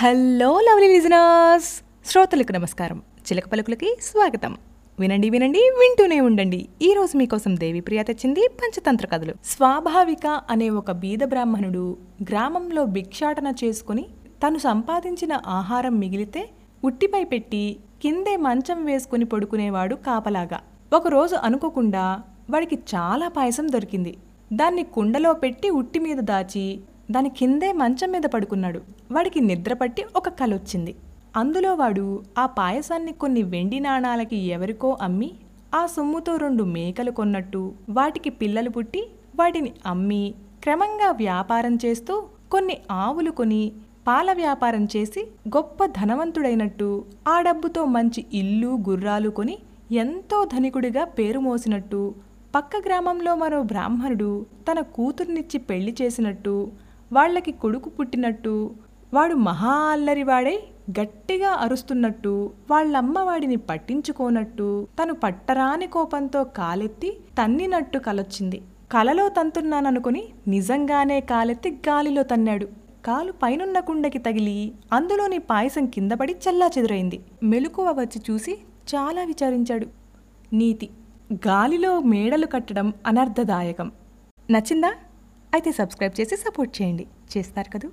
Hello lovely listeners. శ్రోతలకు నమస్కారం. చిలక పలుకులకి స్వాగతం. వినండి వినండి వింటూనే ఉండండి. ఈ రోజు మీకోసం దేవి ప్రియ తెచ్చింది పంచతంత్ర కథలు. స్వాభావిక అనే ఒక బీద బ్రాహ్మణుడు గ్రామంలో భిక్షాటన చేసుకుని తను సంపాదించిన ఆహారం మిగిలితే ఉట్టిపై పెట్టి కిందే మంచం వేసుకుని పడుకునేవాడు కాపలాగా. ఒకరోజు అనుకోకుండా వాడికి చాలా పాయసం దొరికింది. దాన్ని కుండలో పెట్టి ఉట్టి మీద దాచి దాని కిందే మంచం మీద పడుకున్నాడు. వాడికి నిద్ర పట్టి ఒక కలొచ్చింది అందులో వాడు ఆ పాయసాన్ని కొన్ని వెండి నాణాలకి ఎవరికో అమ్మి ఆ సొమ్ముతో రెండు మేకలు కొన్నట్టు వాటికి పిల్లలు పుట్టి వాటిని అమ్మి క్రమంగా వ్యాపారం చేస్తూ కొన్ని ఆవులు కొని పాల వ్యాపారం చేసి గొప్ప ధనవంతుడైనట్టు ఆ డబ్బుతో మంచి ఇల్లు గుర్రాలు కొని ఎంతో ధనికుడిగా పేరు మోసినట్టు పక్క గ్రామంలో మరో బ్రాహ్మణుడు తన కూతుర్నిచ్చి పెళ్ళి చేసినట్టు వాళ్ళకి కొడుకు పుట్టినట్టు వాడు మహా అల్లరివాడై గట్టిగా అరుస్తున్నట్టు వాళ్ళమ్మ వాడిని పట్టించుకోనట్టు తను పట్టరాని కోపంతో కాలెత్తి తన్నినట్టు కలొచ్చింది. కలలో తంతున్నాననుకుని నిజంగానే కాలెత్తి గాలిలో తన్నాడు. కాలు పైనున్న కుండకి తగిలి అందులోని పాయసం కిందపడి చల్లా చెదురైంది. మెలకువ వచ్చి చూసి చాలా విచారించాడు. నీతి గాలిలో మేడలు కట్టడం అనర్థదాయకం నచ్చిందా? అయితే సబ్స్క్రైబ్ చేసి సపోర్ట్ చేయండి. చేస్తారు కదూ?